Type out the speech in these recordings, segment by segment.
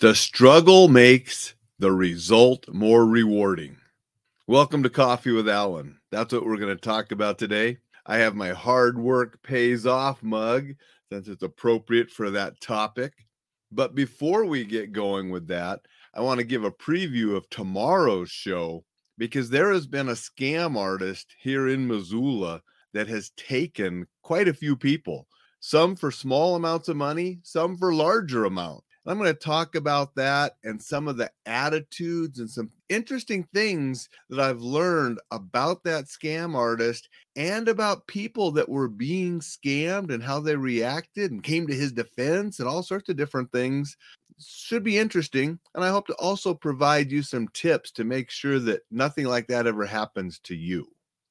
The struggle makes the result more rewarding. Welcome to Coffee with Alain. That's what we're going to talk about today. I have my hard work pays off mug since it's appropriate for that topic. But before we get going with that, I want to give a preview of tomorrow's show because there has been a scam artist here in Missoula that has taken quite a few people, some for small amounts of money, some for larger amounts. I'm going to talk about that and some of the attitudes and some interesting things that I've learned about that scam artist and about people that were being scammed and how they reacted and came to his defense and all sorts of different things. Should be interesting. And I hope to also provide you some tips to make sure that nothing like that ever happens to you.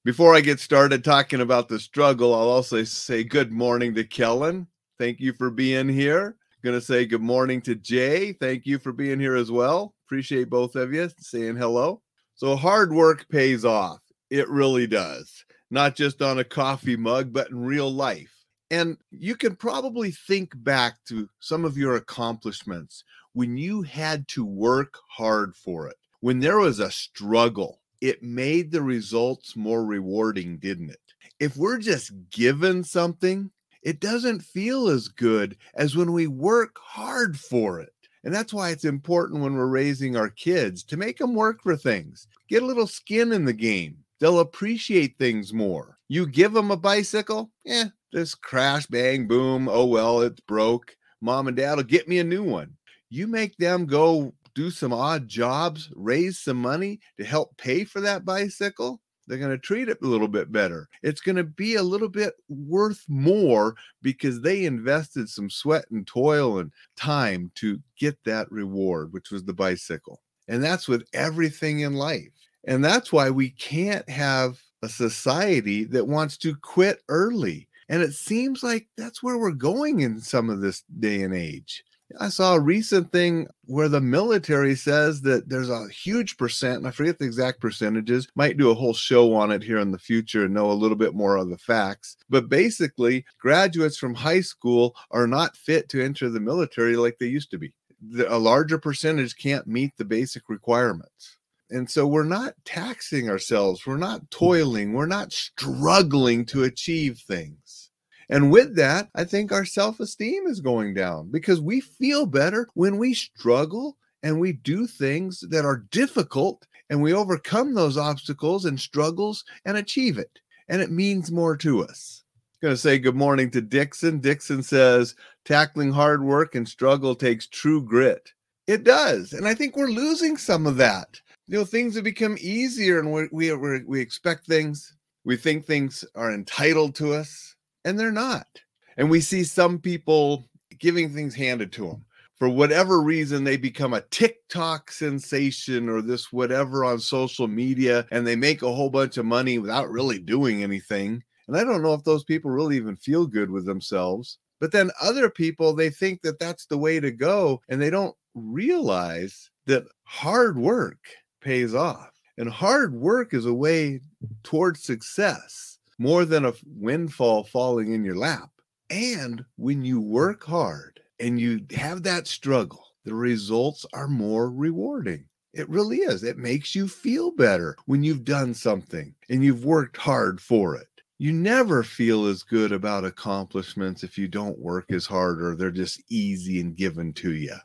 Before I get started talking about the struggle, I'll also say good morning to Kellen. Thank you for being here. To say good morning to Jay. Thank you for being here as well. Appreciate both of you saying hello. So, hard work pays off. It really does, not just on a coffee mug, but in real life. And you can probably think back to some of your accomplishments when you had to work hard for it, when there was a struggle. It made the results more rewarding, didn't it? If we're just given something, it doesn't feel as good as when we work hard for it. And that's why it's important when we're raising our kids to make them work for things, get a little skin in the game. They'll appreciate things more. You give them a bicycle, eh, just crash, bang, boom. Oh, well, it's broke. Mom and dad will get me a new one. You make them go do some odd jobs, raise some money to help pay for that bicycle. They're going to treat it a little bit better. It's going to be a little bit worth more because they invested some sweat and toil and time to get that reward, which was the bicycle. And that's with everything in life. And that's why we can't have a society that wants to quit early. And it seems like that's where we're going in some of this day and age. I saw a recent thing where the military says that there's a huge percent, and I forget the exact percentages, might do a whole show on it here in the future and know a little bit more of the facts. But basically, graduates from high school are not fit to enter the military like they used to be. A larger percentage can't meet the basic requirements. And so we're not taxing ourselves, we're not toiling, we're not struggling to achieve things. And with that, I think our self esteem is going down because we feel better when we struggle and we do things that are difficult and we overcome those obstacles and struggles and achieve it. And it means more to us. Going to say good morning to Dixon. Dixon says, tackling hard work and struggle takes true grit. It does. And I think we're losing some of that. You know, things have become easier and we, we, we expect things, we think things are entitled to us and they're not. And we see some people giving things handed to them. For whatever reason, they become a TikTok sensation or this whatever on social media, and they make a whole bunch of money without really doing anything. And I don't know if those people really even feel good with themselves. But then other people, they think that that's the way to go, and they don't realize that hard work pays off. And hard work is a way towards success more than a windfall falling in your lap. And when you work hard and you have that struggle, the results are more rewarding. It really is. It makes you feel better when you've done something and you've worked hard for it. You never feel as good about accomplishments if you don't work as hard or they're just easy and given to you.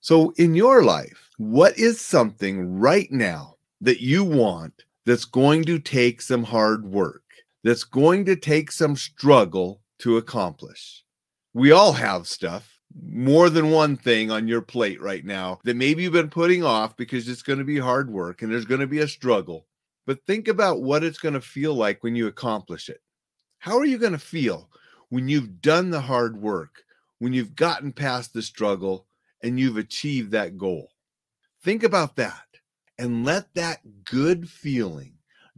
So, in your life, what is something right now that you want that's going to take some hard work? That's going to take some struggle to accomplish. We all have stuff, more than one thing on your plate right now that maybe you've been putting off because it's going to be hard work and there's going to be a struggle. But think about what it's going to feel like when you accomplish it. How are you going to feel when you've done the hard work, when you've gotten past the struggle and you've achieved that goal? Think about that and let that good feeling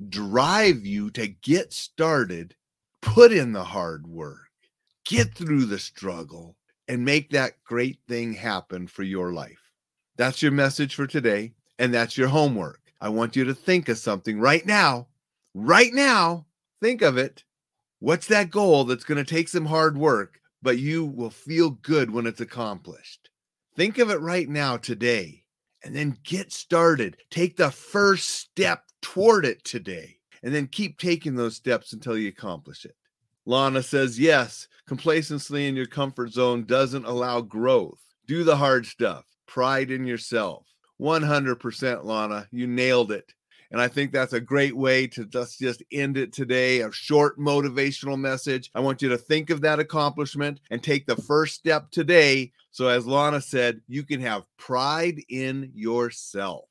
drive you to get started, put in the hard work, get through the struggle, and make that great thing happen for your life. That's your message for today, and that's your homework. I want you to think of something right now. Right now, think of it. What's that goal that's going to take some hard work, but you will feel good when it's accomplished? Think of it right now, today, and then get started. Take the first step toward it today, and then keep taking those steps until you accomplish it. Lana says, Yes, complacency in your comfort zone doesn't allow growth. Do the hard stuff, pride in yourself. 100% Lana, you nailed it. And I think that's a great way to just, just end it today. A short motivational message. I want you to think of that accomplishment and take the first step today. So, as Lana said, you can have pride in yourself.